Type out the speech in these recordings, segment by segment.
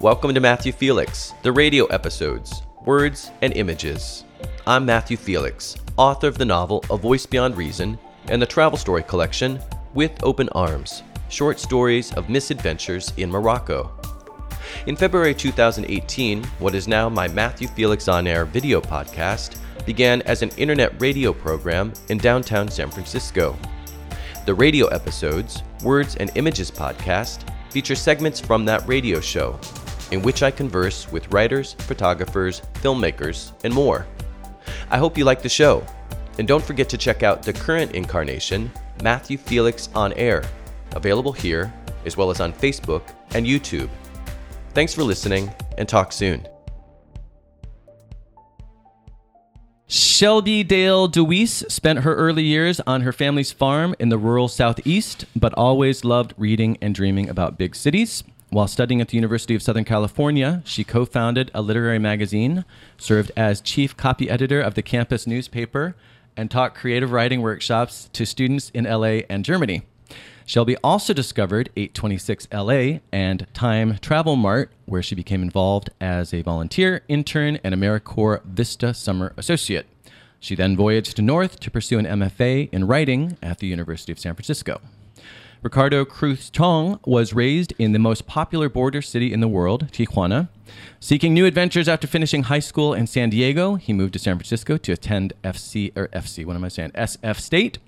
Welcome to Matthew Felix, the radio episodes, Words and Images. I'm Matthew Felix, author of the novel A Voice Beyond Reason and the travel story collection With Open Arms Short Stories of Misadventures in Morocco. In February 2018, what is now my Matthew Felix On Air video podcast began as an internet radio program in downtown San Francisco. The radio episodes, Words and Images podcast, feature segments from that radio show, in which I converse with writers, photographers, filmmakers, and more. I hope you like the show, and don't forget to check out the current incarnation, Matthew Felix On Air, available here, as well as on Facebook and YouTube. Thanks for listening, and talk soon. Shelby Dale DeWeese spent her early years on her family's farm in the rural southeast, but always loved reading and dreaming about big cities. While studying at the University of Southern California, she co founded a literary magazine, served as chief copy editor of the campus newspaper, and taught creative writing workshops to students in LA and Germany. Shelby also discovered 826 LA and Time Travel Mart, where she became involved as a volunteer, intern, and AmeriCorps Vista Summer Associate. She then voyaged north to pursue an MFA in writing at the University of San Francisco. Ricardo Cruz Tong was raised in the most popular border city in the world, Tijuana. Seeking new adventures after finishing high school in San Diego, he moved to San Francisco to attend FC or FC, what am I saying? SF State.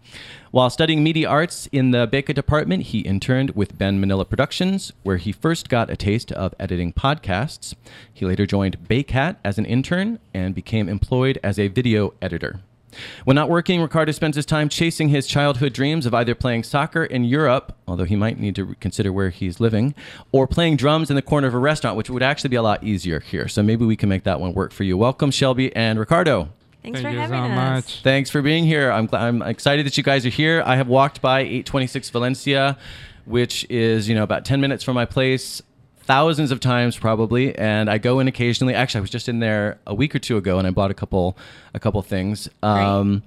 While studying media arts in the Beca department, he interned with Ben Manilla Productions, where he first got a taste of editing podcasts. He later joined Baycat as an intern and became employed as a video editor. When not working, Ricardo spends his time chasing his childhood dreams of either playing soccer in Europe, although he might need to consider where he's living, or playing drums in the corner of a restaurant, which would actually be a lot easier here. So maybe we can make that one work for you. Welcome, Shelby and Ricardo. Thanks Thank for you having so us. much. Thanks for being here. I'm, gl- I'm excited that you guys are here. I have walked by 826 Valencia, which is, you know, about 10 minutes from my place thousands of times probably and I go in occasionally. Actually, I was just in there a week or two ago and I bought a couple a couple things. Um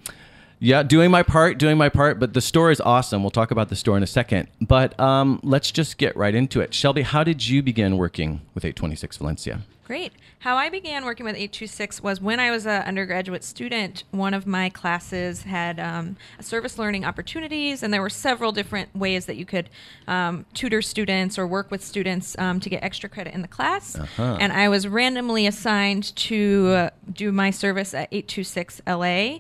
yeah, doing my part, doing my part, but the store is awesome. We'll talk about the store in a second. But um, let's just get right into it. Shelby, how did you begin working with 826 Valencia? Great. How I began working with 826 was when I was an undergraduate student. One of my classes had um, service learning opportunities, and there were several different ways that you could um, tutor students or work with students um, to get extra credit in the class. Uh-huh. And I was randomly assigned to uh, do my service at 826 LA.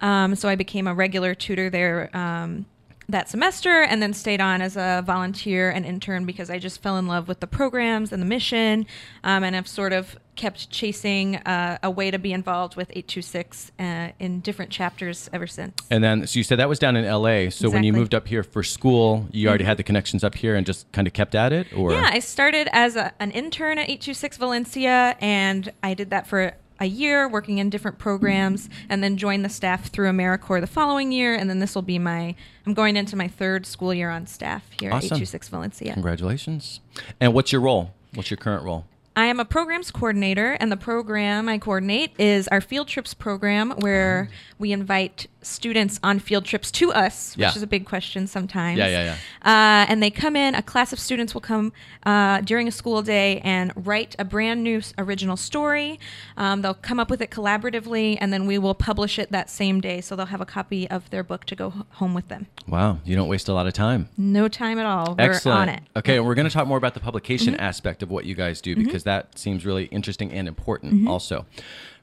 Um, so I became a regular tutor there um, that semester and then stayed on as a volunteer and intern because I just fell in love with the programs and the mission um, and have sort of kept chasing uh, a way to be involved with 826 uh, in different chapters ever since. And then, so you said that was down in LA. So when you moved up here for school, you already had the connections up here and just kind of kept at it, or Yeah, I started as a, an intern at 826 Valencia, and I did that for a year, working in different programs, and then joined the staff through AmeriCorps the following year. And then this will be my, I'm going into my third school year on staff here at Awesome. 826 Valencia. congratulations. And what's your role? What's your current role? I am a programs coordinator, and the program I coordinate is our field trips program, where we invite students on field trips to us, which Yeah. is a big question sometimes. Yeah, yeah, Uh, and they come in, a class of students will come uh, during a school day and write a brand new original story. Um, they'll come up with it collaboratively, and then we will publish it that same day. So they'll have a copy of their book to go home with them. Wow, you don't waste a lot of time. No time at all. We're Excellent. on it. Okay, we're going to talk more about the publication Mm-hmm. aspect of what you guys do because that seems really interesting and important Mm-hmm. also.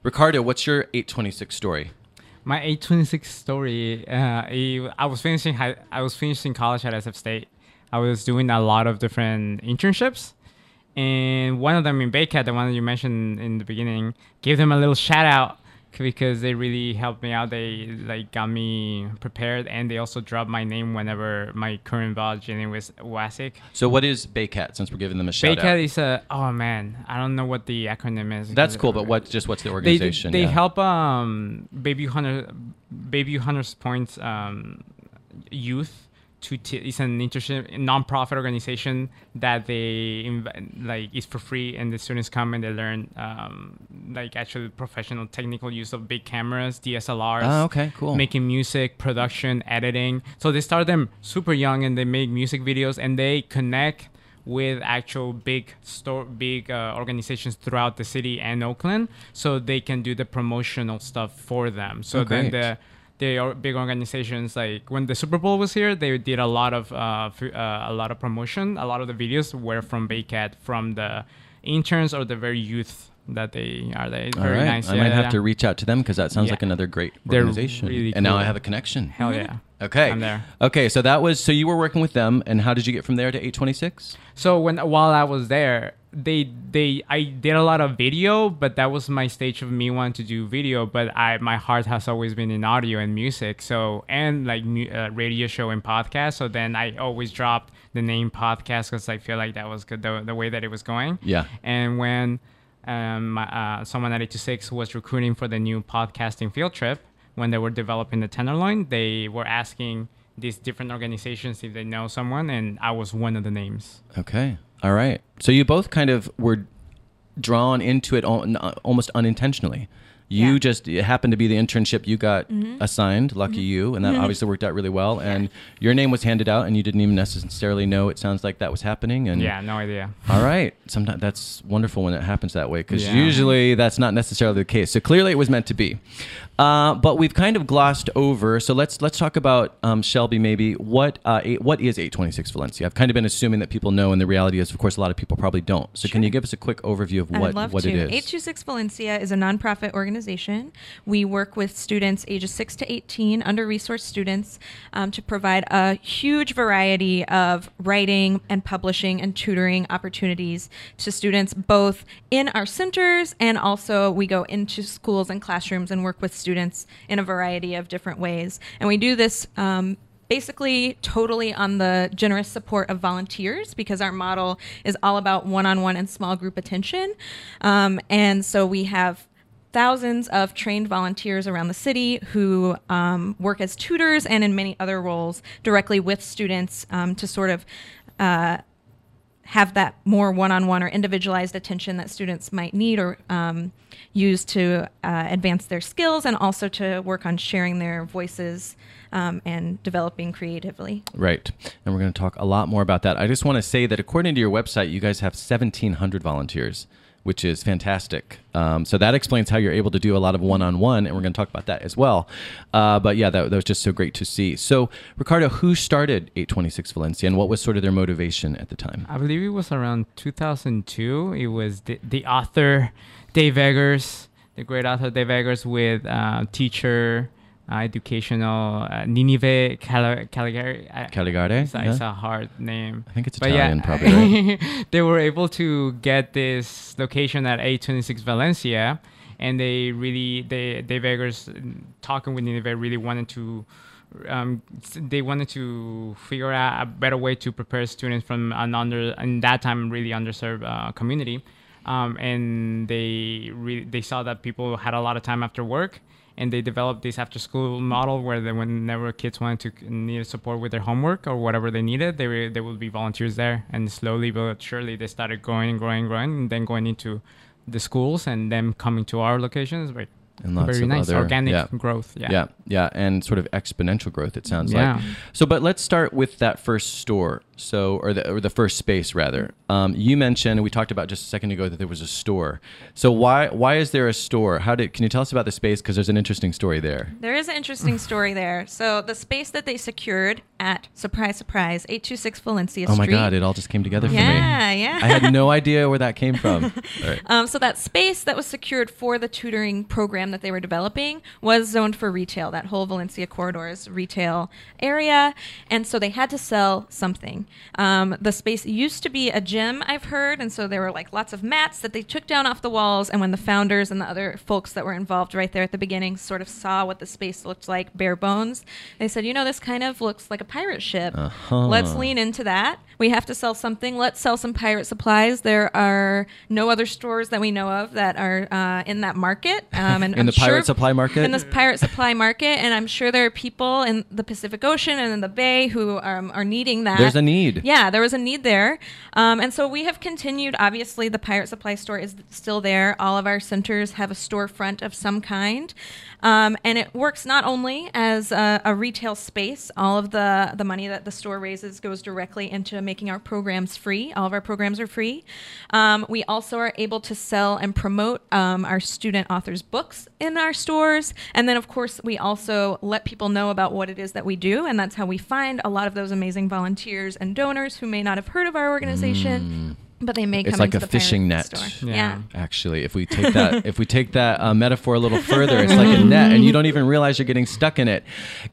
Ricardo, what's your 826 story? My 826 story. Uh, I I was finishing high, I was finishing college at SF State. I was doing a lot of different internships, and one of them in Baycat, the one that you mentioned in the beginning, gave them a little shout out because they really helped me out. They like got me prepared, and they also dropped my name whenever my current voucher name was Wasik. So, what is Baycat since we're giving them a shout Baycat out? is a oh man, I don't know what the acronym is. That's cool, but what just what's the they organization? they Yeah. help um Bayview Hunter Bayview Hunters Points um youth to t- it's an internship non-profit organization that they inv- like is for free and the students come and they learn um like actually professional technical use of big cameras DSLRs Oh, okay, cool. making music production editing so they start them super young and they make music videos and they connect with actual big store, big uh, organizations throughout the city and Oakland, so they can do the promotional stuff for them. So Oh, then the the are big organizations like when the Super Bowl was here, they did a lot of uh, f- uh, a lot of promotion. A lot of the videos were from Baycat, from the interns or the very youth that they are. They All very right. nice. I Yeah, might yeah, have yeah. to reach out to them because that sounds like another great organization. really and now I have a connection. Hell yeah. Okay. I'm there. Okay, so that was so you were working with them, and how did you get from there to 826? So when while I was there, they they I did a lot of video, but that was my stage of me wanting to do video. But I my heart has always been in audio and music. So and like uh, radio show and podcast. So then I always dropped the name podcast because I feel like that was good the, the way that it was going. Yeah. And when um, my, uh, someone at 826 was recruiting for the new podcasting field trip, when they were developing the Tenderloin, they were asking these different organizations if they know someone, and I was one of the names. Okay. All right. So you both kind of were drawn into it almost unintentionally. You Yeah. just it happened to be the internship you got mm-hmm. assigned. Lucky mm-hmm. you, and that mm-hmm. obviously worked out really well. And your name was handed out, and you didn't even necessarily know. It sounds like that was happening. And Yeah, no idea. All right. Sometimes that's wonderful when it happens that way because Yeah. usually that's not necessarily the case. So clearly it was meant to be. Uh, but we've kind of glossed over. So let's let's talk about um, Shelby. Maybe what uh, eight, what is 826 Valencia? I've kind of been assuming that people know, and the reality is, of course, a lot of people probably don't. So can you give us a quick overview of what what to. it is? 826 Valencia is a nonprofit organization. We work with students ages 6 to 18, under resourced students, um, to provide a huge variety of writing and publishing and tutoring opportunities to students both in our centers and also we go into schools and classrooms and work with students in a variety of different ways. And we do this. Um, basically totally on the generous support of volunteers because our model is all about one-on-one and small group attention um, and so we have thousands of trained volunteers around the city who um, work as tutors and in many other roles directly with students um, to sort of uh, have that more one-on-one or individualized attention that students might need or um, use to uh, advance their skills and also to work on sharing their voices um, and developing creatively. Right. And we're going to talk a lot more about that. I just want to say that according to your website, you guys have 1,700 volunteers, which is fantastic. Um, so that explains how you're able to do a lot of one on one. And we're going to talk about that as well. Uh, but yeah, that, that was just so great to see. So, Ricardo, who started 826 Valencia and what was sort of their motivation at the time? I believe it was around 2002. It was the, the author Dave Eggers, the great author Dave Eggers, with uh, teacher, uh, educational uh, Ninive Cali- Calegari. Calegari? It's, it's a hard name. I think it's But Italian, yeah, probably, right? they were able to get this location at 826 Valencia, and they really, they they Eggers, mm, talking with Ninive, really wanted to. Um, they wanted to figure out a better way to prepare students from an under, in that time, really underserved uh, community. Um, and they re- they saw that people had a lot of time after work, and they developed this after school model where they, whenever kids wanted to need support with their homework or whatever they needed, they were, there would be volunteers there. And slowly but surely, they started growing and growing and growing, and then going into the schools and them coming to our locations. But And lots very of nice other- organic yeah. growth. Yeah. yeah, yeah, and sort of exponential growth. It sounds Yeah. like. So, but let's start with that first store. So, or the or the first space rather. Um, you mentioned we talked about just a second ago that there was a store. So why why is there a store? How did can you tell us about the space? Because there's an interesting story there. There is an interesting story there. So the space that they secured at surprise, surprise, 826 Valencia Oh my Street. God! It all just came together for me. yeah, yeah. I had no idea where that came from. Right. Um, so that space that was secured for the tutoring program that they were developing was zoned for retail. That whole Valencia corridors retail area, and so they had to sell something. Um, the space used to be a gym, I've heard, and so there were like lots of mats that they took down off the walls. And when the founders and the other folks that were involved right there at the beginning sort of saw what the space looked like, bare bones, they said, you know, this kind of looks like a pirate ship. Uh-huh. Let's lean into that. We have to sell something. Let's sell some pirate supplies. There are no other stores that we know of that are uh, in that market. Um, and In I'm the pirate sure- supply market? In this pirate supply market, and I'm sure there are people in the Pacific Ocean and in the Bay who um, are needing that. There's a need. Yeah, there was a need there. Um, and so we have continued. Obviously, the Pirate Supply store is still there. All of our centers have a storefront of some kind. Um, and it works not only as a, a retail space, all of the, the money that the store raises goes directly into making our programs free. All of our programs are free. Um, we also are able to sell and promote um, our student authors' books in our stores. And then, of course, we also let people know about what it is that we do. And that's how we find a lot of those amazing volunteers and donors who may not have heard of our organization. But they may It's like a the fishing net. Yeah. yeah. Actually, if we take that, if we take that uh, metaphor a little further, it's like a net, and you don't even realize you're getting stuck in it.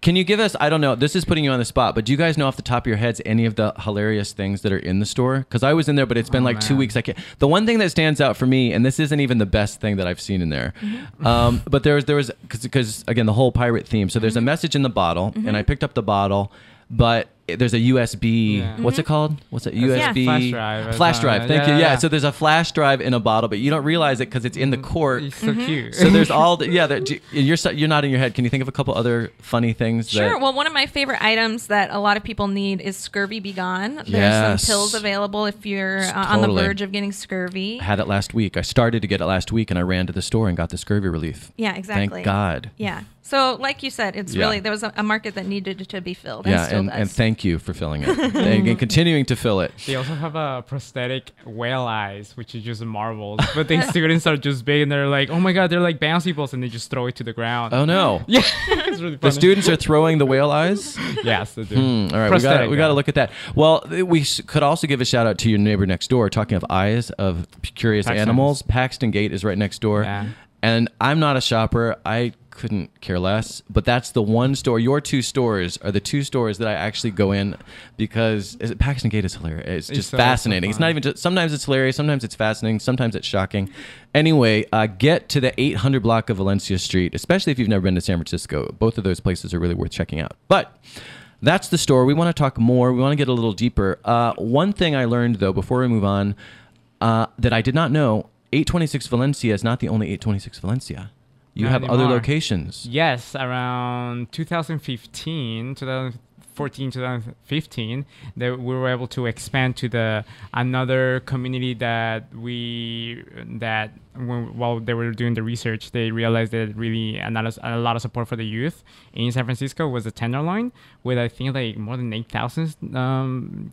Can you give us? I don't know. This is putting you on the spot, but do you guys know off the top of your heads any of the hilarious things that are in the store? Because I was in there, but it's been Oh, like two weeks. I can't. The one thing that stands out for me, and this isn't even the best thing that I've seen in there, Mm-hmm. um, but there was there was because again the whole pirate theme. So there's a message in the bottle, Mm-hmm. and I picked up the bottle, but there's a USB. Yeah. What's it mm-hmm. called? What's it? USB flash drive Flash drive. Thank Yeah, you. yeah. So there's a flash drive in a bottle, but you don't realize it because it's in the mm-hmm. cork. It's so mm-hmm. cute. So there's all the, yeah. The, you're you're nodding your head. Can you think of a couple other funny things? Sure. Well, one of my favorite items that a lot of people need is Scurvy Be Gone. There's Yes. some pills available if you're uh, on the verge of getting scurvy. I had it last week. I started to get it last week, and I ran to the store and got the scurvy relief. Yeah, exactly. Thank God. Yeah. So, like you said, it's Yeah. really there was a, a market that needed to be filled. Yeah, and, still and, does. and thank you for filling it and, and continuing to fill it. They also have a prosthetic whale eyes, which is just marbles. But the students are just big and they're like, oh my god, they're like bouncy balls, and they just throw it to the ground. Oh no. Yeah, it's really The students are throwing the whale eyes. yes, they do. Hmm, all right, we got Prosthetic, we got to look at that. Well, we s- could also give a shout out to your neighbor next door. Talking of eyes of curious Paxton's. animals, Paxton Gate is right next door. Yeah. And I'm not a shopper. I couldn't care less. But that's the one store. Your two stores are the two stores that I actually go in because is it, Paxton Gate is hilarious. It's It's just so fascinating. it's not even just. Sometimes it's hilarious. Sometimes it's fascinating. Sometimes it's shocking. Anyway, uh, get to the 800 block of Valencia Street, especially if you've never been to San Francisco. Both of those places are really worth checking out. But that's the store. We want to talk more. We want to get a little deeper. Uh, one thing I learned, though, before we move on, uh, that I did not know 826 Valencia is not the only 826 Valencia. You Not have other locations. Yes, around 2015, 2014, 2015, that we were able to expand to the another community that we that when, while they were doing the research, they realized that really a lot, of, a lot of support for the youth in San Francisco was the Tenderloin, with I think like more than 8,000 um,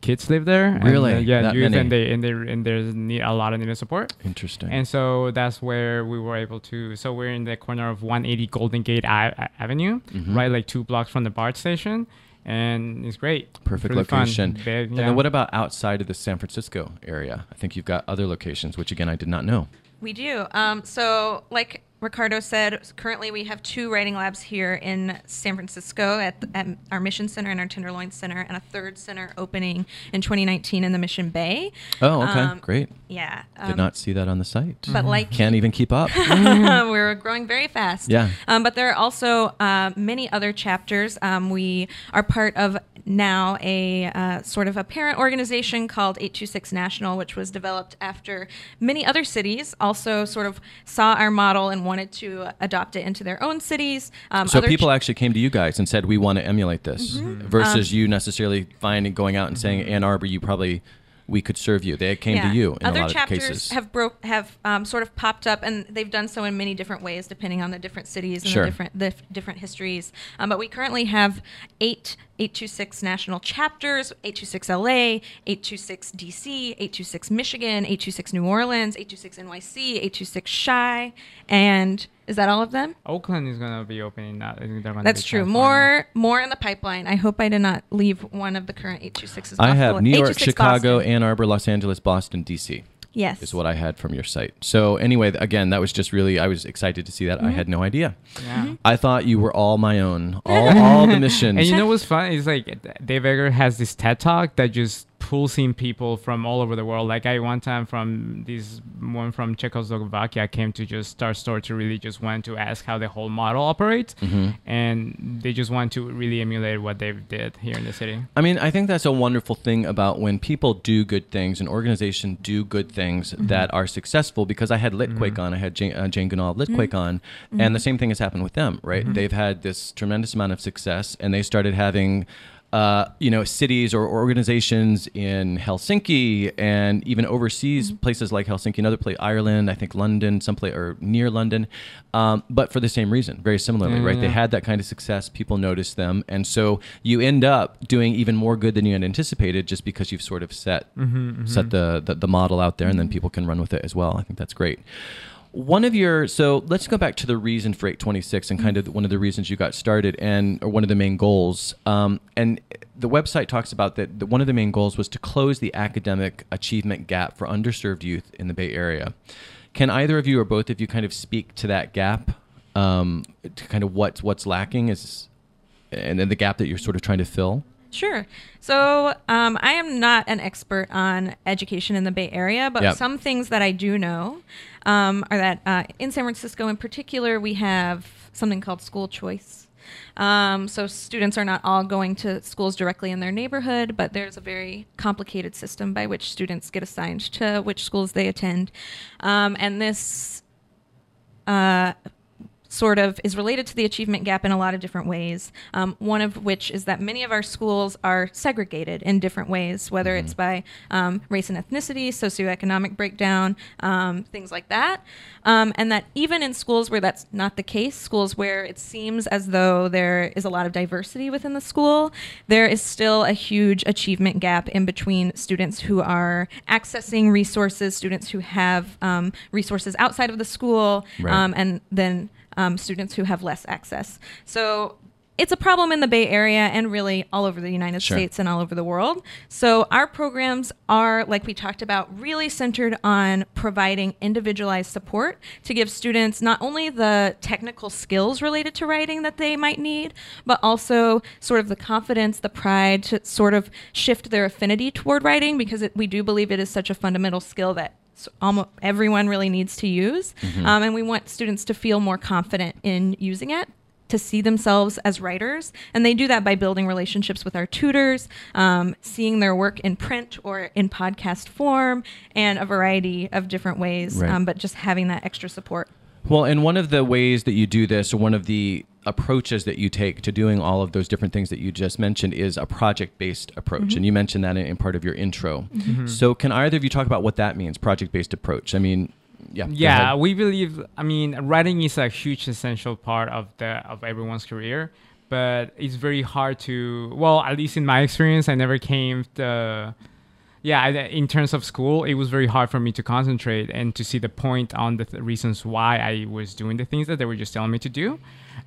kids live there. And, Really? uh, yeah, That youth, many? and they and they and there's need a lot of needed support. Interesting. And so that's where we were able to. So we're in the corner of 180 Golden Gate A- Avenue, Mhm. right, like two blocks from the BART station, and it's great. Perfect Really fun. location. Big, And yeah. then what about outside of the San Francisco area? I think you've got other locations, which again I did not know. We do. Um, so, like Ricardo said, currently we have two writing labs here in San Francisco at, the, at our Mission Center and our Tenderloin Center, and a third center opening in 2019 in the Mission Bay. Oh, okay, Um, great. Yeah. Did um, not see that on the site. But like Can't even keep up. we're growing very fast. Yeah. Um, but there are also uh, many other chapters. Um, we are part of now a uh, sort of a parent organization called 826 National, which was developed after many other cities also sort of saw our model and wanted to adopt it into their own cities. Um, So people ch- actually came to you guys and said, "We want to emulate this," Mm-hmm. versus Um, you necessarily finding going out and saying, "Ann Arbor, you probably we could serve you." They came Yeah. to you in Other a lot of chapters cases. have broke have um, sort of popped up, and they've done so in many different ways, depending on the different cities and Sure. the different the different histories. Um, but we currently have eight 826 national chapters: 826 LA, 826 DC, 826 Michigan, 826 New Orleans, 826 NYC, 826 CHI, and is that all of them? Oakland is gonna be opening. That I think they're gonna. That's be true. More more in the pipeline. I hope I did not leave one of the current 826s. I off the have New York, Chicago, Boston. Ann Arbor, Los Angeles, Boston, DC. yes, Is what I had from your site. So anyway, again, that was just really I was excited to see that. I Mm-hmm. had no idea. Yeah. I thought you were all my own. All all the missions. And you know what's fun It's like Dave Egger has this TED talk that just pulls in people from all over the world. Like I one time from this one from Czechoslovakia came to just start store to really just want to ask how the whole model operates, Mm-hmm. and they just want to really emulate what they did here in the city. I mean, I think that's a wonderful thing about when people do good things, an organization do good things Mm-hmm. that are successful. Because I had Litquake on, I had Jane, uh, Jane Ganahl Litquake Mm-hmm. on, and the same thing has happened with them, right? They've had this tremendous amount of success, and they started having uh, you know, cities or, or organizations in Helsinki and even overseas mm-hmm. places like Helsinki and other places, Ireland, I think London, some place or near London, um, but for the same reason, very similarly, Yeah, right? They mm. had that kind of success, people noticed them, and so you end up doing even more good than you had anticipated, just because you've sort of set mm-hmm, set mm-hmm. the, the the model out there, and then people can run with it as well. I think that's great. One of your so let's go back to the reason for 826 and kind of one of the reasons you got started and or one of the main goals. Um, and the website talks about that the, one of the main goals was to close the academic achievement gap for underserved youth in the Bay Area. Can either of you or both of you kind of speak to that gap? Um, to kind of what's what's lacking is, and then the gap that you're sort of trying to fill. Sure. So um, I am not an expert on education in the Bay Area, but Yep. some things that I do know um, are that uh, in San Francisco, in particular, we have something called school choice. Um, so students are not all going to schools directly in their neighborhood, but there's a very complicated system by which students get assigned to which schools they attend, um, and this uh, sort of is related to the achievement gap in a lot of different ways. Um, one of which is that many of our schools are segregated in different ways, whether it's by um, race and ethnicity, socioeconomic breakdown, um, things like that. Um, and that even in schools where that's not the case, schools where it seems as though there is a lot of diversity within the school, there is still a huge achievement gap in between students who are accessing resources, students who have um, resources outside of the school, Right. um, and then um, students who have less access. So it's a problem in the Bay Area and really all over the United Sure. States and all over the world. So our programs are, like we talked about, really centered on providing individualized support to give students not only the technical skills related to writing that they might need, but also sort of the confidence, the pride to sort of shift their affinity toward writing because it, we do believe it is such a fundamental skill that s- almost everyone really needs to use. Um, and we want students to feel more confident in using it to see themselves as writers. And they do that by building relationships with our tutors, um, seeing their work in print or in podcast form, and a variety of different ways, Right. um, but just having that extra support. Well, and one of the ways that you do this, or one of the approaches that you take to doing all of those different things that you just mentioned, is a project based approach. Mm-hmm. And you mentioned that in, in part of your intro. Mm-hmm. So, can either of you talk about what that means, project based approach? I mean, yeah. yeah we believe i mean writing is a huge essential part of the of everyone's career but it's very hard to well at least in my experience i never came to yeah I, in terms of school it was very hard for me to concentrate and to see the point on the th- reasons why i was doing the things that they were just telling me to do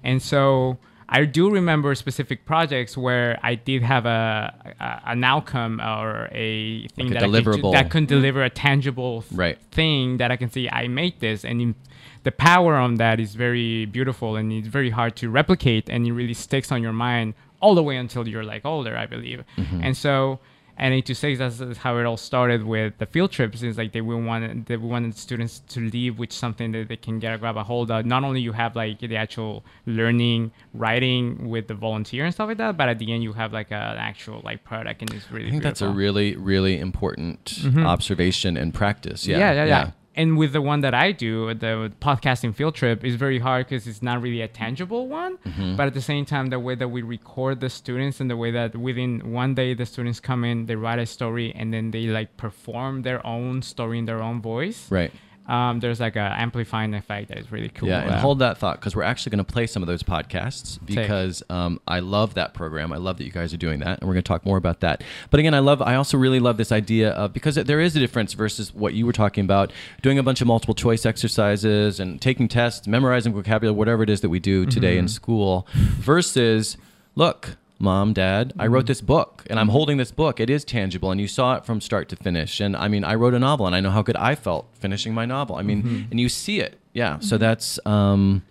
and so I do remember specific projects where I did have a, a an outcome or a thing Like a that I could, deliverable. that could deliver a tangible th- Right. thing that I can see I made this and in, the power on that is very beautiful and it's very hard to replicate and it really sticks on your mind all the way until you're like older I believe Mm-hmm. and so and 826 that's that's how it all started with the field trips is like they we wanted they wanted students to leave with something that they can get grab a hold of not only you have like the actual learning writing with the volunteer and stuff like that but at the end you have like an actual like product and it's really I think that's a really, really important mm-hmm. observation and practice. Yeah. yeah, yeah, yeah. And with the one that I do, the podcasting field trip, is very hard because it's not really a tangible one. Mm-hmm. But at the same time, the way that we record the students and the way that within one day the students come in, they write a story, and then they like perform their own story in their own voice. Right. Um, there's like a amplifying effect that is really cool. Yeah, and hold that thought because we're actually going to play some of those podcasts because um, I love that program. I love that you guys are doing that, and we're going to talk more about that. But again, I love. I also really love this idea of because there is a difference versus what you were talking about, doing a bunch of multiple choice exercises and taking tests, memorizing vocabulary, whatever it is that we do today in school, versus look. Mom, Dad, I wrote this book and I'm holding this book. It is tangible and you saw it from start to finish. And I mean, I wrote a novel and I know how good I felt finishing my novel. I mean, and you see it. Yeah. So that's um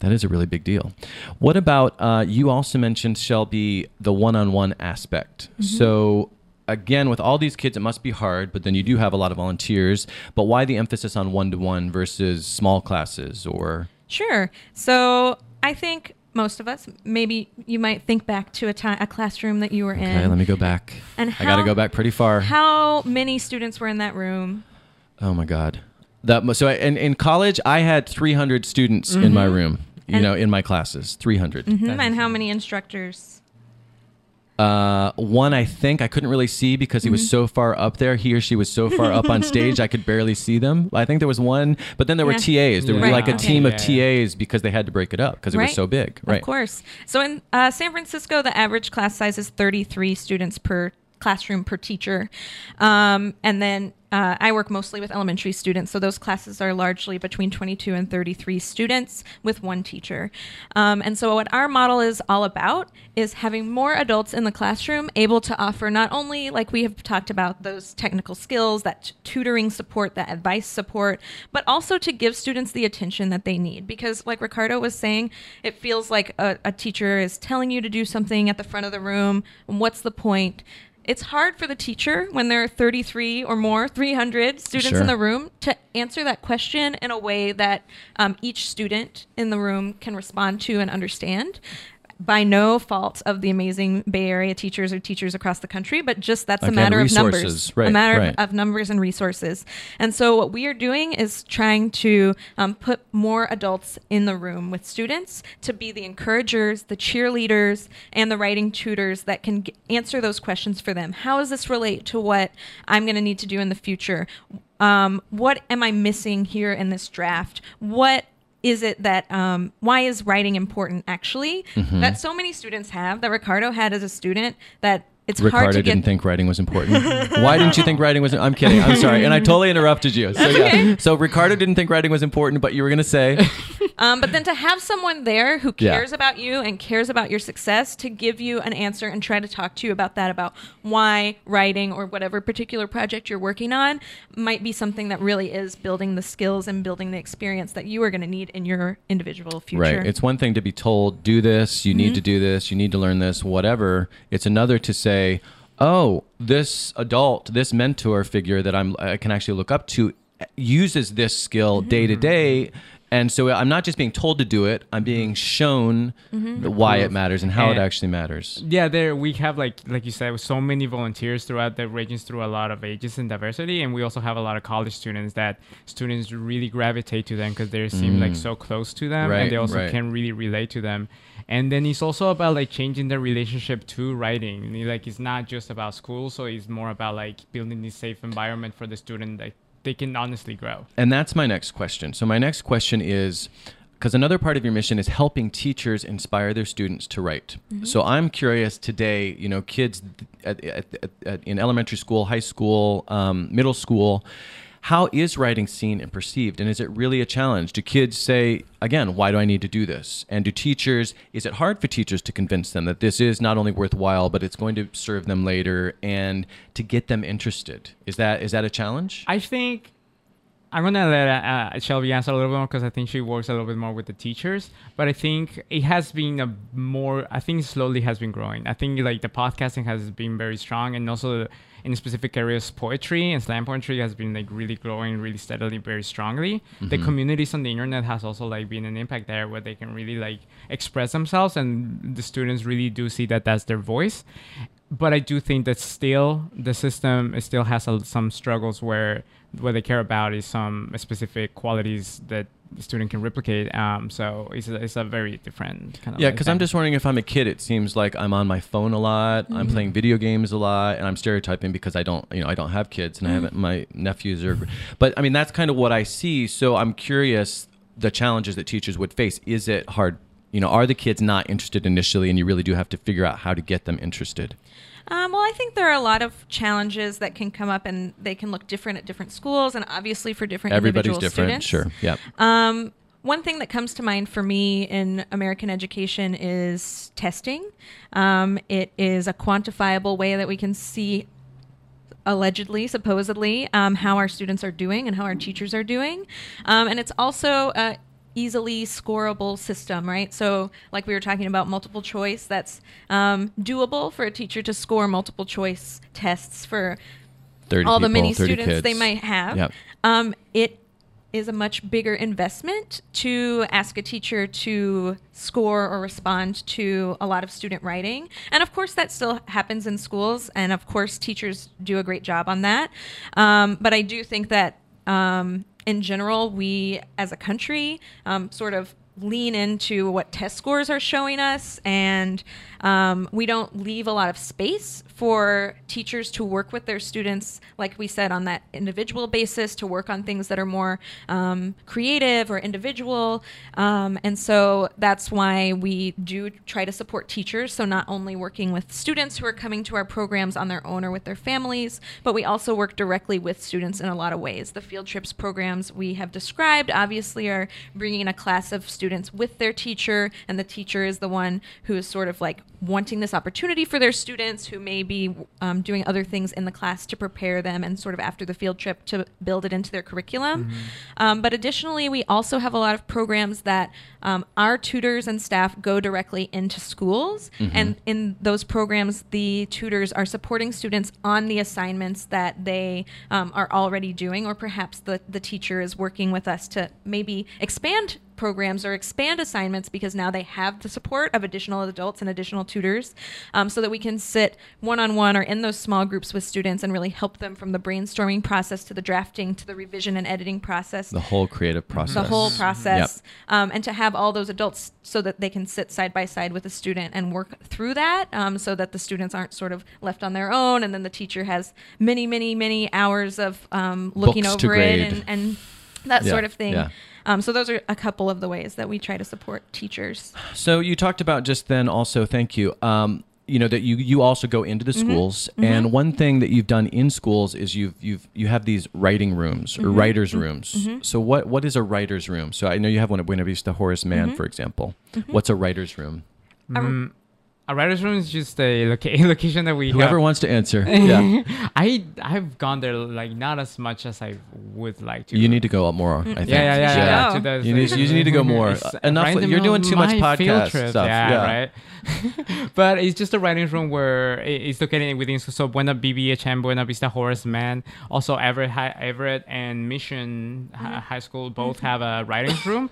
that is a really big deal. What about uh, you also mentioned Shelby the one-on-one aspect. So again, with all these kids, it must be hard, but then you do have a lot of volunteers. But why the emphasis on one-to-one versus small classes or Sure. So I think most of us, maybe you might think back to a time, a classroom that you were in. Okay, let me go back. And I got to go back pretty far. How many students were in that room? Oh my God. That so I- in, in college I had 300 students in my room. You And- know, in my classes, 300. Mhm. And how many instructors? Uh, one, I think I couldn't really see because he was Mm-hmm. so far up there. He or she was so far up on stage, I could barely see them. I think there was one, but then there were Yeah. TAs. There was Right, like a okay. team of TAs because they had to break it up because it was Right. so big. Right. Of course. So in uh, San Francisco, the average class size is 33 students per classroom per teacher. Um, and then uh, I work mostly with elementary students, so those classes are largely between 22 and 33 students with one teacher. Um, and so, what our model is all about is having more adults in the classroom able to offer not only, like we have talked about, those technical skills, that tutoring support, that advice support, but also to give students the attention that they need. Because, like Ricardo was saying, it feels like a, a teacher is telling you to do something at the front of the room. What's the point? It's hard for the teacher when there are 33 or more, 300 students Sure. in the room to answer that question in a way that um, each student in the room can respond to and understand. By no fault of the amazing Bay Area teachers or teachers across the country, but just that's a matter of numbers. Right, a matter right. of numbers and resources. And so, what we are doing is trying to um, put more adults in the room with students to be the encouragers, the cheerleaders, and the writing tutors that can g- answer those questions for them. How does this relate to what I'm going to need to do in the future? Um, what am I missing here in this draft? What is it that um, why is writing important actually Mm-hmm. that so many students have that ricardo had as a student that it's hard Ricardo to didn't think writing was important. Why didn't you think writing was? I'm kidding. I'm sorry, and I totally interrupted you. So yeah. So Ricardo didn't think writing was important, but you were gonna say Um, but then to have someone there who Yeah. cares about you and cares about your success to give you an answer and try to talk to you about that, about why writing or whatever particular project you're working on might be something that really is building the skills and building the experience that you are going to need in your individual future. Right. It's one thing to be told, do this, you Mm-hmm. need to do this, you need to learn this, whatever. It's another to say, oh, this adult, this mentor figure that I'm, I can actually look up to uses this skill Mm-hmm. day to day. And so I'm not just being told to do it, I'm being shown Mm-hmm. why it matters and how it actually matters. Yeah, there we have like like you said, so many volunteers throughout the regions through a lot of ages and diversity, and we also have a lot of college students that students really gravitate to them because they seem like so close to them, Mm. Right, and they also right. can really relate to them. And then it's also about like changing the relationship to writing. Like it's not just about school, so it's more about like building this safe environment for the student that they can honestly grow. And that's my next question. So my next question is because another part of your mission is helping teachers inspire their students to write. So I'm curious today, you know, kids at, at, at, at- in elementary school, high school, um, middle school, how is writing seen and perceived? And is it really a challenge? Do kids say, again, why do I need to do this? And do teachers, is it hard for teachers to convince them that this is not only worthwhile, but it's going to serve them later and to get them interested? Is that is that a challenge? I think I'm gonna let uh, Shelby answer a little bit more because I think she works a little bit more with the teachers. But I think it has been a more. I think slowly has been growing. I think like the podcasting has been very strong, and also in specific areas, poetry and slam poetry has been like really growing, really steadily, very strongly. The communities on the internet has also like been an impact there where they can really like express themselves, and the students really do see that that's their voice but I do think that still the system still has a, some struggles where what they care about is some specific qualities that the student can replicate. Um, so it's a, it's a very different kind of Yeah, like because I'm just wondering if I'm a kid, it seems like I'm on my phone a lot. I'm Mm-hmm. playing video games a lot, and I'm stereotyping because I don't, you know, I don't have kids, and I Mm-hmm. haven't. My nephews are, but I mean that's kind of what I see. So I'm curious the challenges that teachers would face. Is it hard? You know, are the kids not interested initially, and you really do have to figure out how to get them interested? Um, well, I think there are a lot of challenges that can come up, and they can look different at different schools, and obviously for different Everybody's different, students. sure. Yep. Um, one thing that comes to mind for me in American education is testing. Um, it is a quantifiable way that we can see allegedly, supposedly, um, how our students are doing and how our teachers are doing. Um, and it's also a easily scoreable system, right? So, like we were talking about multiple choice, that's um, doable for a teacher to score multiple choice tests for all the many 30 students they might have. Yep. Um, it is a much bigger investment to ask a teacher to score or respond to a lot of student writing. And of course, that still happens in schools. And of course, teachers do a great job on that. Um, but I do think that um, in general, we as a country um, sort of lean into what test scores are showing us, and um, we don't leave a lot of space for teachers to work with their students, like we said, on that individual basis, to work on things that are more um, creative or individual. Um, and so that's why we do try to support teachers. So not only working with students who are coming to our programs on their own or with their families, but we also work directly with students in a lot of ways. The field trips programs we have described obviously are bringing a class of students with their teacher, and the teacher is the one who is sort of like wanting this opportunity for their students who may be um, doing other things in the class to prepare them and sort of after the field trip to build it into their curriculum. Mm-hmm. Um, but additionally, we also have a lot of programs that um, our tutors and staff go directly into schools. And in those programs, the tutors are supporting students on the assignments that they um, are already doing, or perhaps the, the teacher is working with us to maybe expand programs or expand assignments because now they have the support of additional adults and additional tutors um, so that we can sit one-on-one or in those small groups with students and really help them from the brainstorming process to the drafting to the revision and editing process. The whole creative process. the whole process. Um, and to have all those adults so that they can sit side by side with the student and work through that um, so that the students aren't sort of left on their own and then the teacher has many many many hours of um, looking Books over it and, and that Yeah, sort of thing. yeah. Um, so those are a couple of the ways that we try to support teachers So you talked about just then also, thank you. Um, you know that you you also go into the mm-hmm. schools, mm-hmm. and one thing that you've done in schools is you've you've you have these writing rooms or mm-hmm. writers' rooms. So what what is a writer's room? So I know you have one at Buena Vista Horace Mann, for example. What's a writer's room? Mm, a writer's room is just a loca- location that we Whoever have. wants to answer. Yeah, I I've gone there like not as much as I would like to. you need to go up more. I think. Yeah, yeah, yeah. yeah. yeah. To those, you, need, you need to go more. Enough. You're doing too much my field podcast trip. stuff. Yeah, Yeah. right. but it's just a writing room where it's located within so Buena BVHM, Buena Vista Horace Mann, also Everett, Everett and Mission Hi- mm-hmm. High School both mm-hmm. have a writing room.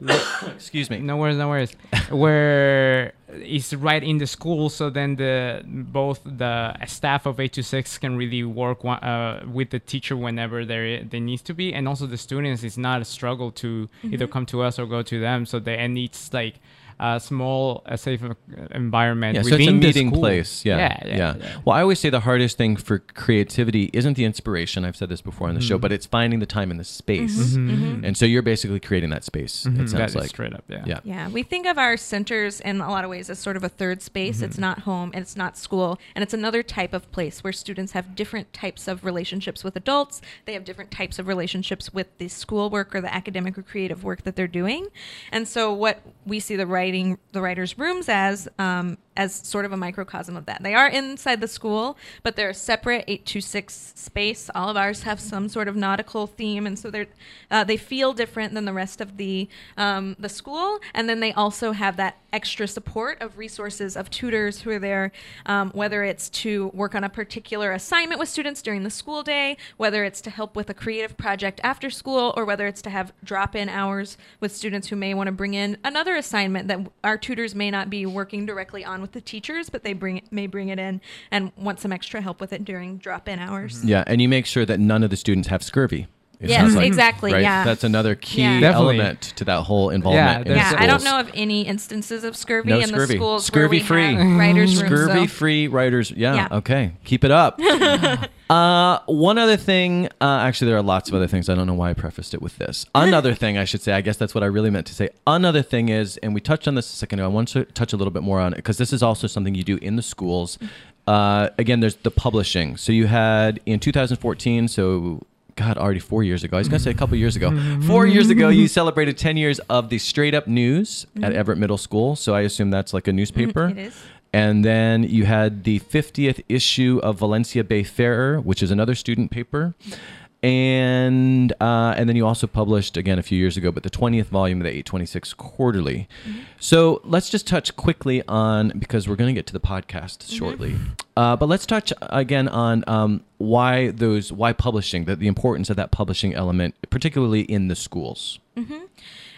Excuse me. No worries, no worries. Where it's right in the school, so then the both the staff of eight to six can really work one, uh, with the teacher whenever there they needs to be, and also the students. It's not a struggle to either come to us or go to them. So they and it's like a small, a safe uh, environment. Yeah, so it's a the meeting school. place. Yeah, yeah, yeah. yeah. Well, I always say the hardest thing for creativity isn't the inspiration. I've said this before on the Mm-hmm. show, but it's finding the time and the space. And so you're basically creating that space. It Mhm, sounds that is like. straight up. Yeah. Yeah. Yeah, we think of our centers in a lot of ways as sort of a third space. It's not home, and it's not school, and it's another type of place where students have different types of relationships with adults. They have different types of relationships with the schoolwork or the academic or creative work that they're doing. And so, what we see the writing, the writers' rooms as, um, as sort of a microcosm of that. They are inside the school, but they're a separate eight two six space. All of ours have some sort of nautical theme, and so they're uh, they feel different than the rest of the um, the school. And then they also have that extra support of resources of tutors who are there, um, whether it's to work on a particular assignment with students during the school day, whether it's to help with a creative project after school, or whether it's to have drop in hours with students who may want to bring in another assignment that our tutors may not be working directly on with the teachers, but they bring may bring it in and want some extra help with it during drop in hours. Yeah, and you make sure that none of the students have scurvy. It Yes, like, exactly, Right? yeah. That's another key Yeah. Element to that whole involvement. in Yeah. I don't know of any instances of scurvy No in scurvy. the schools Scurvy where we free. have writers' rooms. Scurvy so- free writers. Yeah, Yeah. Okay. Keep it up. uh, one other thing. Uh, actually, there are lots of other things. I don't know why I prefaced it with this. Another thing I should say. I guess that's what I really meant to say. Another thing is, and we touched on this a second ago. I want to touch a little bit more on it because this is also something you do in the schools. Uh, again, there's the publishing. So you had in 2014. So. God, already four years ago. I was going to say a couple years ago. Mm-hmm. Four years ago, you celebrated 10 years of the Straight Up News at mm-hmm. Everett Middle School. So I assume that's like a newspaper. Mm, it is. And then you had the 50th issue of Valencia Bay Fairer, which is another student paper. And uh, and then you also published again a few years ago, but the 20th volume of the 826 Quarterly. So let's just touch quickly on because we're going to get to the podcast shortly. Uh, but let's touch again on um, why those why publishing the, the importance of that publishing element, particularly in the schools.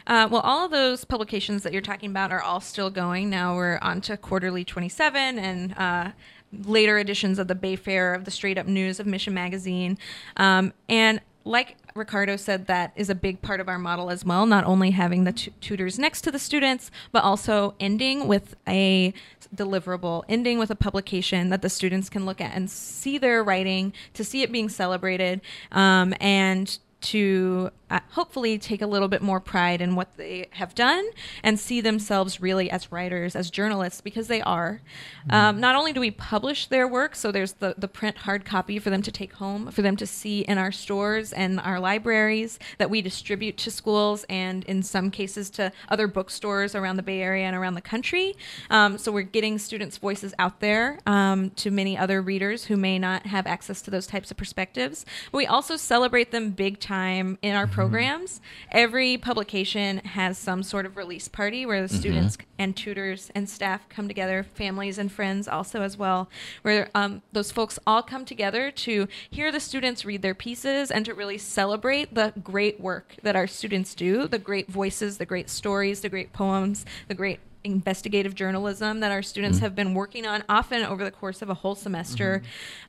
Uh, well, all of those publications that you're talking about are all still going. Now we're on to Quarterly 27 and uh, later editions of the Bayfair, of the Straight Up News, of Mission Magazine. Um, and like Ricardo said that is a big part of our model as well. Not only having the tu- tutors next to the students, but also ending with a deliverable, ending with a publication that the students can look at and see their writing, to see it being celebrated, um, and to uh, hopefully take a little bit more pride in what they have done and see themselves really as writers, as journalists, because they are. Um, not only do we publish their work, so there's the, the print hard copy for them to take home, for them to see in our stores and our libraries that we distribute to schools and in some cases to other bookstores around the Bay Area and around the country. Um, so we're getting students' voices out there um, to many other readers who may not have access to those types of perspectives. But we also celebrate them big time in our programs. Every publication has some sort of release party where the students and tutors and staff come together, families and friends also as well, where um, those folks all come together to hear the students read their pieces and to really celebrate the great work that our students do, the great voices, the great stories, the great poems, the great investigative journalism that our students have been working on often over the course of a whole semester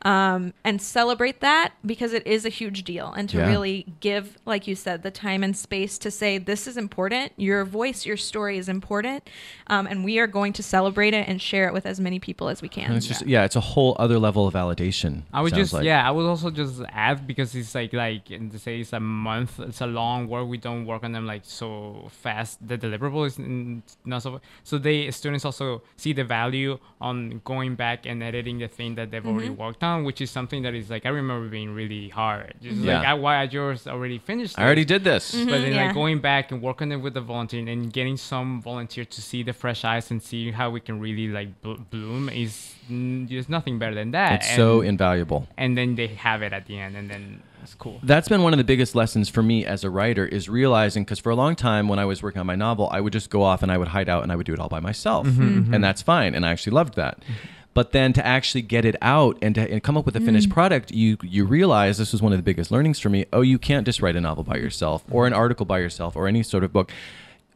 um, and celebrate that because it is a huge deal and to Yeah. really give like you said the time and space to say this is important your voice your story is important um, and we are going to celebrate it and share it with as many people as we can And it's just yeah, it's a whole other level of validation. I would just like. yeah, I would also just add because it's like like and to say it's a month, it's a long work. We don't work on them like so fast. The deliverable is not so. So they students also see the value on going back and editing the thing that they've already mm-hmm. worked on, which is something that is like I remember being really hard. Just Yeah. like I, why I just already finished. I already this. did this. But then mm-hmm, yeah. like going back and working it with the volunteer and getting some volunteer to see the fresh eyes and see how we can really like bl- bloom is there's nothing better than that. It's so invaluable. and then they have it at the end, and then it's cool. That's been one of the biggest lessons for me as a writer is realizing because for a long time when I was working on my novel, I would just go off and I would hide out and I would do it all by myself, Mm-hmm, and that's fine, and I actually loved that. But then to actually get it out and to and come up with a finished Mm. product, you you realize this was one of the biggest learnings for me. Oh, you can't just write a novel by yourself or an article by yourself or any sort of book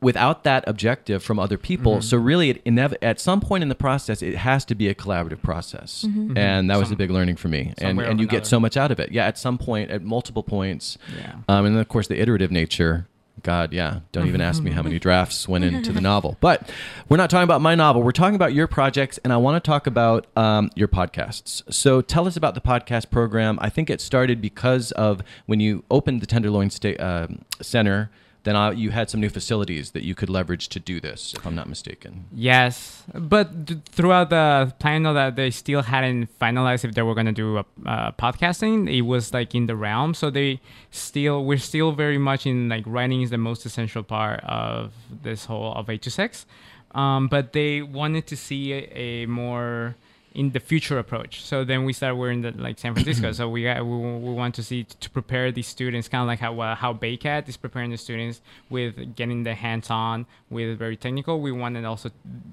without that objective from other people. Mm-hmm. So really, it inev- at some point in the process, it has to be a collaborative process, and that was a big learning for me. And some and you get so much out of it. Yeah, at some point, at multiple points. Yeah. Um, and then of course the iterative nature. God, yeah. Don't even ask me how many drafts went into the novel. But we're not talking about my novel. We're talking about your projects, and I want to talk about um, your podcasts. So tell us about the podcast program. I think it started because of when you opened the Tenderloin Sta- uh, Center. Then uh, you had some new facilities that you could leverage to do this, if I'm not mistaken. Yes, but th- throughout the plan of that, they still hadn't finalized if they were gonna do a uh, podcasting. It was like in the realm, so they still we're still very much in like writing is the most essential part of this whole of eight to six. Um, but they wanted to see a, a more in the future approach. So then we started. We're in the like San Francisco, so we got, we, we want to see to prepare these students, kind of like how uh, how Baycat is preparing the students with getting the hands on with very technical. We wanted also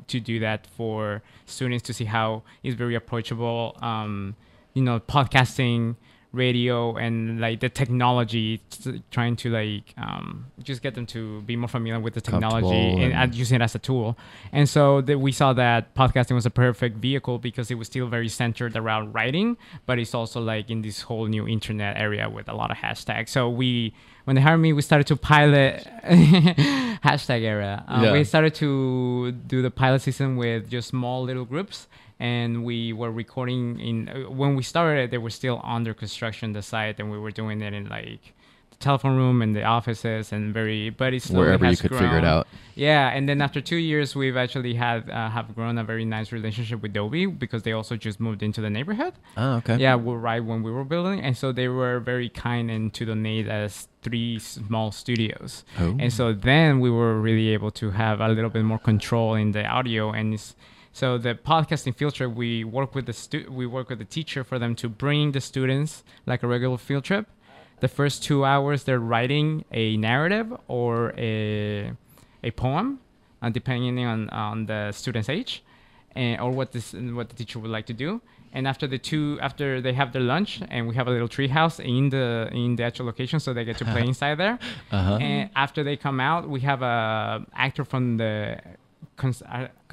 to do that for students to see how it's very approachable. Um, you know, podcasting, radio, and like the technology, t- trying to like um, just get them to be more familiar with the technology and, and- using it as a tool. And so that we saw that podcasting was a perfect vehicle because it was still very centered around writing, but it's also like in this whole new internet area with a lot of hashtags. So we, when they hired me, we started to pilot hashtag era. Uh, Yeah. We started to do the pilot season with just small little groups. And we were recording in uh, when we started. They were still under construction the site, and we were doing it in like the telephone room and the offices and very. But it's Wherever you could figure it out. yeah, and then after two years, we've actually had uh, have grown a very nice relationship with Dolby because they also just moved into the neighborhood. Oh, okay. Yeah, we're right when we were building, and so they were very kind and to donate us three small studios. Oh. And so then we were really able to have a little bit more control in the audio and. It's, so the podcasting field trip, we work with the stu- we work with the teacher for them to bring the students like a regular field trip. The first two hours, they're writing a narrative or a a poem, uh, depending on on the student's age, and or what this what the teacher would like to do. And after the two, after they have their lunch, and we have a little tree house in the in the actual location, so they get to play inside there. Uh-huh. And after they come out, we have a actor from the cons-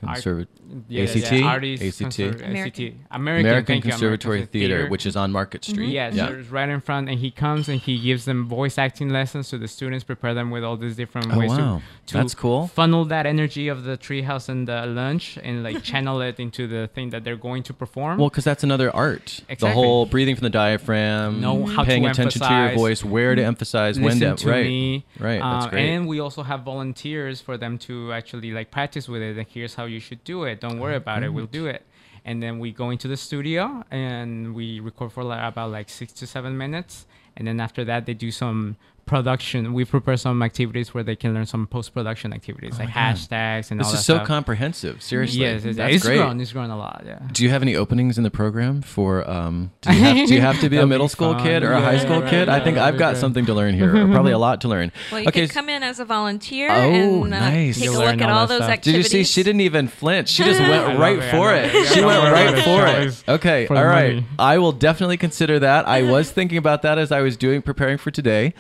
uh, Conserva- Yeah, ACT? yeah, artists, ACT? conserv- American. ACT. American, American thank Conservatory American Theater, which is on Market Street. Yes, Yeah. so it's right in front, and he comes and he gives them voice acting lessons so the students, prepare them with all these different Oh, ways wow. to, to That's cool. funnel that energy of the treehouse and the lunch, and like channel it into the thing that they're going to perform. Well, because that's another art. Exactly. The Exactly. whole breathing from the diaphragm, Know how to paying attention to your voice, where to emphasize, when listen to, to right, me. right. That's Um, great. And we also have volunteers for them to actually like practice with it. And here's how you should do it. Don't worry about it. We'll mm-hmm. do it. And then we go into the studio and we record for like, about like six to seven minutes. And then after that, they do some production. We prepare some activities where they can learn some post production activities like Oh my God. hashtags and this all is so stuff. comprehensive. Seriously, Yes, it's, that's it's great. grown. It's grown a lot. Yeah. Do you have any openings in the program for? Um, do, you have, do you have to be a That'd be middle school fun. kid or a high school right, kid? I think I've got great. something to learn here. Probably a lot to learn. Well, you okay. could come in as a volunteer Oh, and uh, nice. take You'll a look at all all those stuff. Did you see? She didn't even flinch. She just went right for it. it. She went right for it. it. Okay, for all the right. money. I will definitely consider that. I was thinking about that as I was doing preparing for today.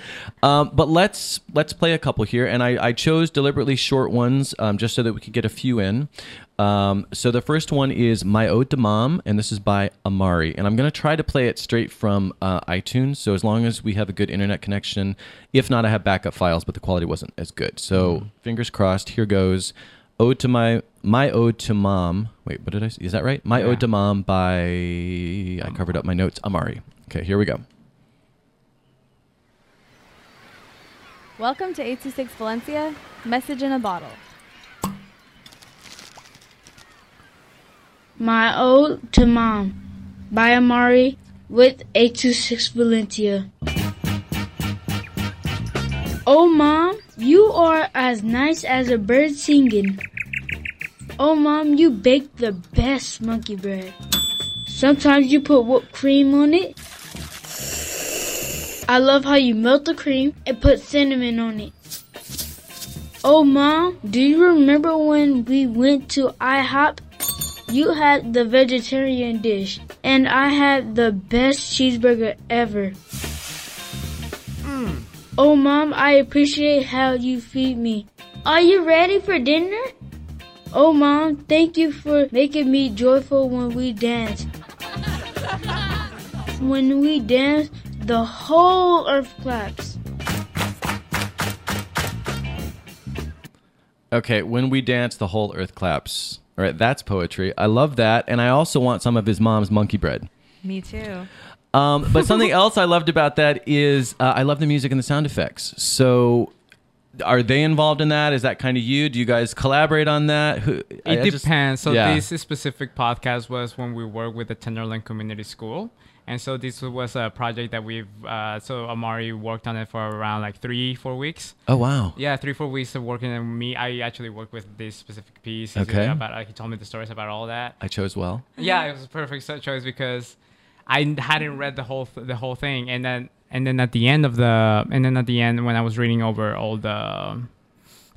Um, but let's let's play a couple here, and I, I chose deliberately short ones um, just so that we could get a few in. Um, so the first one is "My Ode to Mom," and this is by Amari, and I'm going to try to play it straight from uh, iTunes. So as long as we have a good internet connection, if not, I have backup files, but the quality wasn't as good. So fingers crossed. Here goes. Ode to my my ode to mom. Wait, what did I? say? Is that right? My Yeah. ode to mom by I covered up my notes. Amari. Okay, here we go. Welcome to 826 Valencia, message in a bottle. My Ode to Mom by Amari with 826 Valencia. Oh, Mom, you are as nice as a bird singing. Oh, Mom, you bake the best monkey bread. Sometimes you put whipped cream on it. I love how you melt the cream and put cinnamon on it. Oh, Mom, do you remember when we went to IHOP you had the vegetarian dish, and I had the best cheeseburger ever. Mm. Oh, Mom, I appreciate how you feed me. Are you ready for dinner? Oh, Mom, thank you for making me joyful when we dance. when we dance, the whole earth claps. Okay, when we dance, the whole earth claps. All right, that's poetry. I love that, and I also want some of his mom's monkey bread. Me too. Um, but something else I loved about that is uh, I love the music and the sound effects. So, are they involved in that? Is that kind of you? Do you guys collaborate on that? Who, It I just- depends. so yeah. this specific podcast was when we worked with the Tenderloin Community School, and so this was a project that we've. Uh, so Amari worked on it for around like three, four weeks. Oh wow. Yeah, three, four weeks of working, and me, I actually worked with this specific piece. Okay. uh, About uh, he told me the stories about all that. I chose well. Yeah, it was a perfect choice because I hadn't read the whole th- the whole thing, and then and then at the end of the and then at the end when I was reading over all the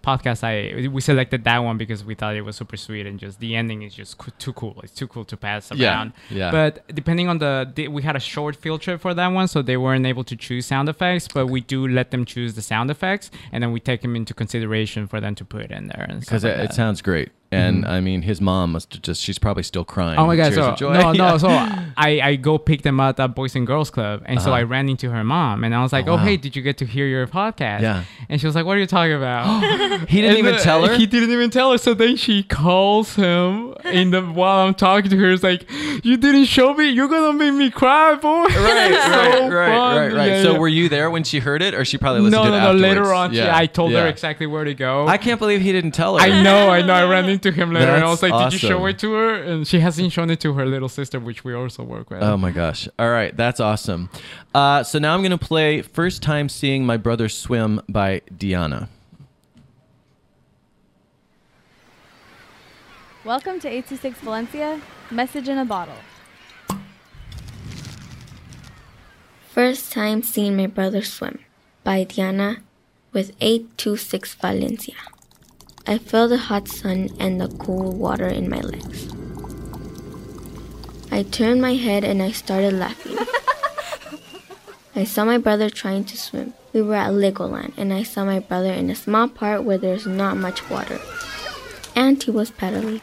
podcast, I we selected that one because we thought it was super sweet and just the ending is just co- too cool. It's too cool to pass around. yeah. yeah. But depending on the, the we had a short field trip for that one, so they weren't able to choose sound effects, but we do let them choose the sound effects, and then we take them into consideration for them to put in there. Because it, like it sounds great. And I mean, his mom must have just, she's probably still crying. Oh my god! Tears So no, no. Yeah. So I I go pick them up at Boys and Girls Club, and so Uh-huh. I ran into her mom, and I was like, Oh, "Oh, wow. hey, did you get to hear your podcast?" Yeah. And she was like, "What are you talking about?" He didn't And even then tell her? He didn't even tell her. So then she calls him in the while I'm talking to her. It's like, "You didn't show me. You're gonna make me cry, boy." Right, It's right, so right, right, right. Yeah, so yeah. were you there when she heard it, or she probably listened no, to no, it no. afterwards? Later on, she, Yeah, I told her exactly where to go. I can't believe he didn't tell her. I know, I know. I ran into him later, and I That's was like, "Did you show it to her?" And she hasn't shown it to her little sister, which we also work with. Oh my gosh. All right, that's awesome. Uh, so now I'm going to play First Time Seeing My Brother Swim by Diana. Welcome to 826 Valencia, message in a bottle. First time seeing my brother swim by Diana with 826 Valencia. I felt the hot sun and the cool water in my legs. I turned my head and I started laughing. I saw my brother trying to swim. We were at Legoland and I saw my brother in a small part where there's not much water. and he was paddling.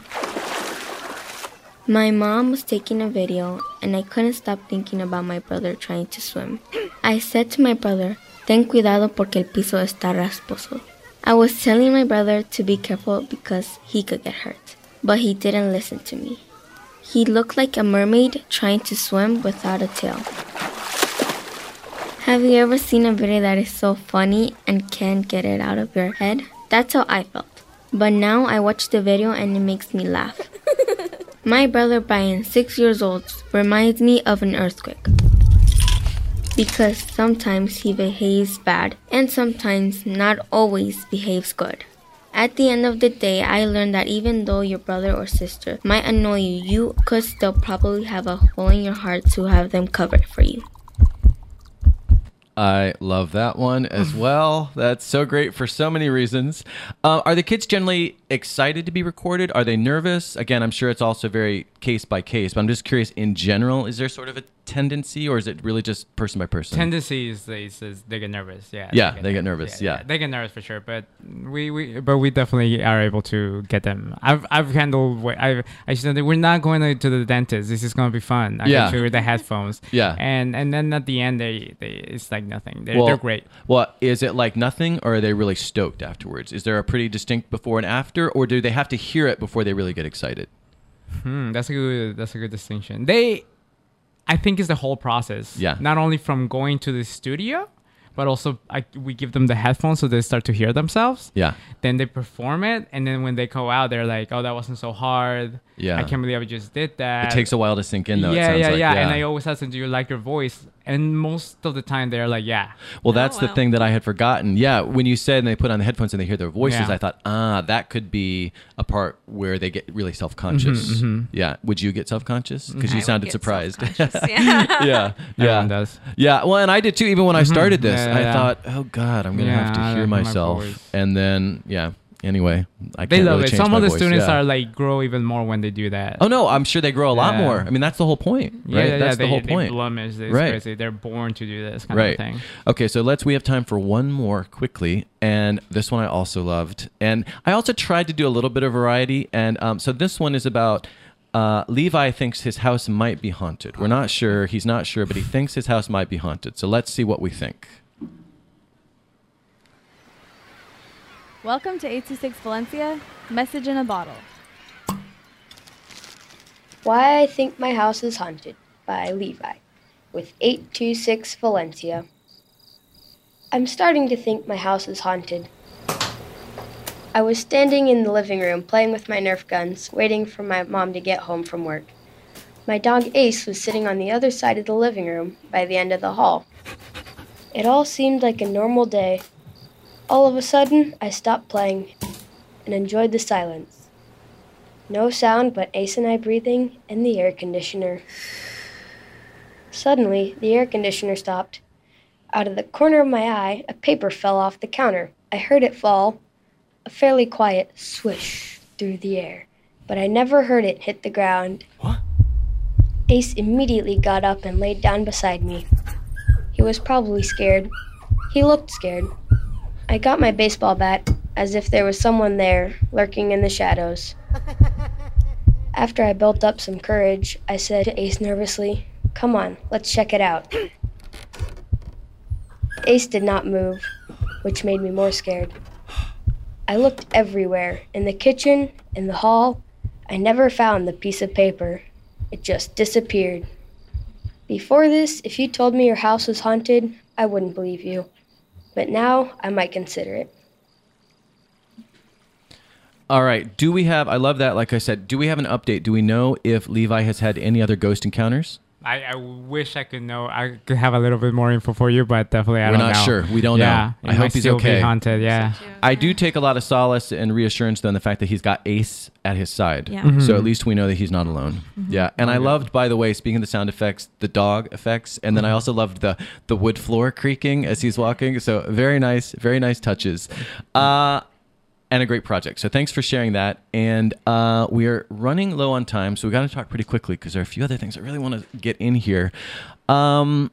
My mom was taking a video, and I couldn't stop thinking about my brother trying to swim. I said to my brother, Ten cuidado porque el piso está rasposo. I was telling my brother to be careful because he could get hurt, but he didn't listen to me. He looked like a mermaid trying to swim without a tail. Have you ever seen a video that is so funny and can't get it out of your head? That's how I felt. But now I watch the video and it makes me laugh. My brother Brian, six years old, reminds me of an earthquake. Because sometimes he behaves bad and sometimes not always behaves good. At the end of the day, I learned that even though your brother or sister might annoy you, you could still probably have a hole in your heart to have them covered for you. I love that one as well. That's so great for so many reasons. Uh, are the kids generally excited to be recorded? Are they nervous? Again, I'm sure it's also very case by case, but I'm just curious in general, is there sort of a tendency or is it really just person by person? Tendency is, is, is they get nervous. Yeah. Yeah, they get nervous, yeah. They get nervous for sure, but we, we but we definitely are able to get them. I've I've handled. I've I said we're not going to, to the dentist. This is going to be fun. I Yeah. can show the headphones. Yeah. And and then at the end they, they it's like nothing. They're, well, they're great. Well, is it like nothing or are they really stoked afterwards? Is there a pretty distinct before and after or do they have to hear it before they really get excited? Hmm, that's a good that's a good distinction. They, I think, is the whole process. Yeah. Not only from going to the studio, but also I, we give them the headphones so they start to hear themselves. Yeah. Then they perform it, and then when they go out, they're like, "Oh, that wasn't so hard. Yeah. I can't believe I just did that." It takes a while to sink in though. it yeah, sounds yeah, like. yeah, And I always ask them, "Do you like your voice?" And most of the time, they're like, "Yeah." Well, that's the wow. thing that I had forgotten. Yeah, when you said and they put on the headphones and they hear their voices, Yeah. I thought, ah, that could be a part where they get really self conscious. Mm-hmm, Yeah. Would you get self conscious? Because you I would sounded surprised. yeah. yeah. Yeah. Does. Yeah. Well, and I did too. Even when I started this, Yeah, I yeah. thought, oh God, I'm going to have to hear don't my myself. and then, yeah. Anyway, I They can't love really it. Some of the voice. students Yeah. are like grow even more when they do that. Oh no, I'm sure they grow a lot Yeah. more. I mean, that's the whole point, Yeah, right? yeah, that's they, the whole they point. blemish. It's Right. crazy. They're born to do this kind right. of thing. Okay, so let's. We have time for one more quickly, and this one I also loved, and I also tried to do a little bit of variety, and um, so this one is about. Uh, Levi thinks his house might be haunted. We're not sure. He's not sure, but he thinks his house might be haunted. So let's see what we think. Welcome to 826 Valencia. Message in a bottle. Why I Think My House is Haunted by Levi with 826 Valencia. I'm starting to think my house is haunted. I was standing in the living room playing with my Nerf guns, waiting for my mom to get home from work. My dog Ace was sitting on the other side of the living room by the end of the hall. It all seemed like a normal day. All of a sudden, I stopped playing and enjoyed the silence. No sound but Ace and I breathing and the air conditioner. Suddenly, the air conditioner stopped. Out of the corner of my eye, a paper fell off the counter. I heard it fall, a fairly quiet swish through the air, but I never heard it hit the ground. What? Ace immediately got up and laid down beside me. He was probably scared. He looked scared. I got my baseball bat, as if there was someone there, lurking in the shadows. After I built up some courage, I said to Ace nervously, Come on, let's check it out. Ace did not move, which made me more scared. I looked everywhere in the kitchen, in the hall. I never found the piece of paper. It just disappeared. Before this, if you told me your house was haunted, I wouldn't believe you. But now I might consider it. All right. Do we have? I love that. Like I said, do we have an update? Do we know if Levi has had any other ghost encounters? I, I wish I could know. I could have a little bit more info for you, but definitely I We're don't not sure. We don't yeah, know. it I hope he's okay. haunted. Yeah. I do take a lot of solace and reassurance though in the fact that he's got Ace at his side. Yeah. Mm-hmm. So at least we know that he's not alone. Yeah. And I loved, by the way, speaking of the sound effects, the dog effects, and then I also loved the the wood floor creaking as he's walking. So very nice, very nice touches. Uh and a great project. So thanks for sharing that. And uh, we are running low on time, so we got to talk pretty quickly because there are a few other things I really want to get in here. Um,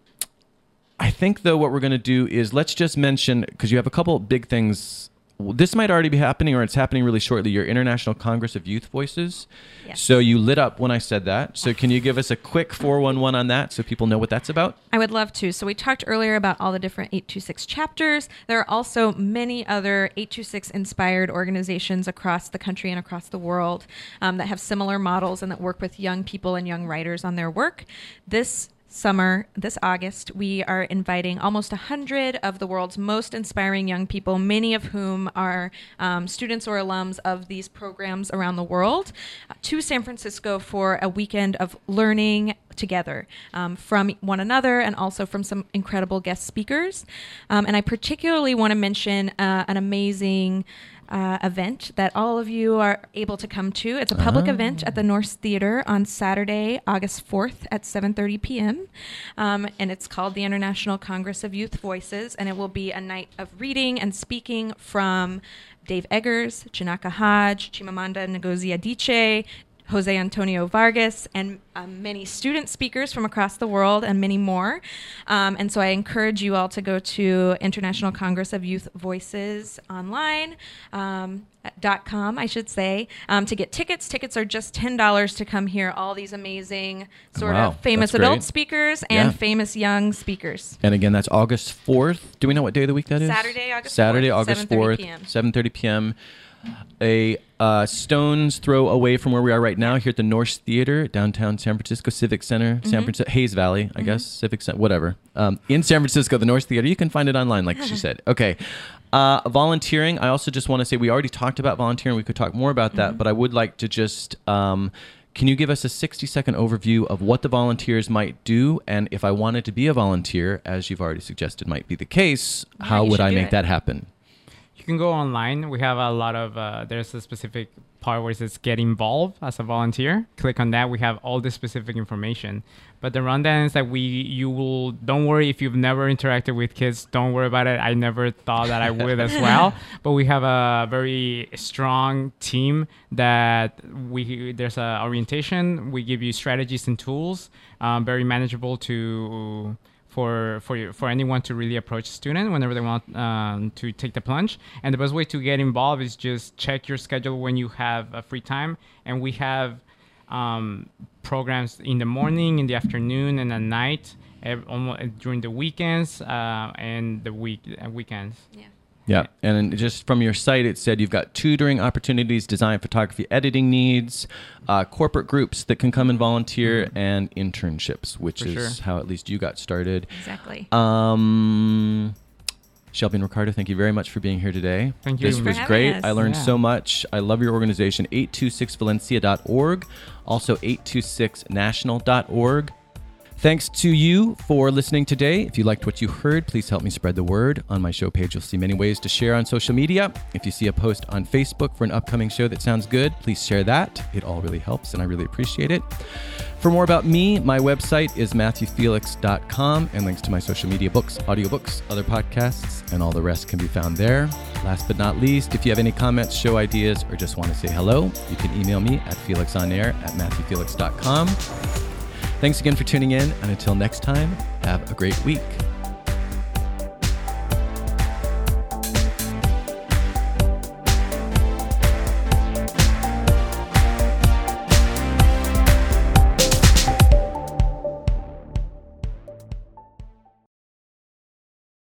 I think though what we're going to do is let's just mention because you have a couple big things this might already be happening or it's happening really shortly. Your International Congress of Youth Voices. Yes. So you lit up when I said that. So can you give us a quick 411 on that so people know what that's about? I would love to. So we talked earlier about all the different 826 chapters. There are also many other 826 inspired organizations across the country and across the world um, that have similar models and that work with young people and young writers on their work. This summer, this August, we are inviting almost 100 of the world's most inspiring young people, many of whom are um, students or alums of these programs around the world, uh, to San Francisco for a weekend of learning together um, from one another and also from some incredible guest speakers. Um, and I particularly want to mention uh, an amazing uh, event that all of you are able to come to. It's a public event at the Nourse Theater on Saturday, August 4th at 7:30 p.m. Um, and it's called the International Congress of Youth Voices, and it will be a night of reading and speaking from Dave Eggers, Janaka Hodge, Chimamanda Ngozi Adichie, Jose Antonio Vargas, and um, many student speakers from across the world, and many more. Um, and so I encourage you all to go to International Congress of Youth Voices online. Um, dot com, I should say, um, to get tickets. Tickets are just ten dollars to come hear all these amazing sort Wow, of famous adult speakers and Yeah. famous young speakers. And again, that's August 4th. Do we know what day of the week that is? Saturday, August Saturday, 4th, August 7:30 4th, p.m.. 7.30 p.m. A uh, stone's throw away from where we are right now here at the Nourse Theater, downtown San Francisco Civic Center, Mm-hmm. San Francisco, Hayes Valley, I guess, Civic Center, whatever. Um, in San Francisco, the Nourse Theater. You can find it online, like she said. Okay. Uh, volunteering. I also just want to say we already talked about volunteering. We could talk more about that, but I would like to just. Um, can you give us a 60 second overview of what the volunteers might do? And if I wanted to be a volunteer, as you've already suggested might be the case, how you would I make it. that happen? Can go online. We have a lot of, uh, there's a specific part where it says get involved as a volunteer. Click on that. We have all the specific information. But the rundown is that we, you will, don't worry if you've never interacted with kids, don't worry about it. I never thought that I would as well. But we have a very strong team that we, there's a orientation. We give you strategies and tools, um, very manageable to, for for for anyone to really approach a student whenever they want um, to take the plunge. And the best way to get involved is just check your schedule when you have a free time. And we have um, programs in the morning, in the afternoon, and at night, ev- almost during the weekends uh, and the week uh, weekends. Yeah. Yeah. And just from your site, it said you've got tutoring opportunities, design, photography, editing needs, uh, corporate groups that can come and volunteer, and internships, which Mm-hmm. For is sure. how at least you got started. Exactly. Um, Shelby and Ricardo, thank you very much for being here today. Thank you. This Thanks was for great. us. I learned Yeah. so much. I love your organization, 826valencia.org, also 826national.org. Thanks to you for listening today. If you liked what you heard, please help me spread the word. On my show page, you'll see many ways to share on social media. If you see a post on Facebook for an upcoming show that sounds good, please share that. It all really helps, and I really appreciate it. For more about me, my website is matthewfelix.com, and links to my social media books, audiobooks, other podcasts, and all the rest can be found there. Last but not least, if you have any comments, show ideas, or just want to say hello, you can email me at felixonair at matthewfelix.com. Thanks again for tuning in, and until next time, have a great week.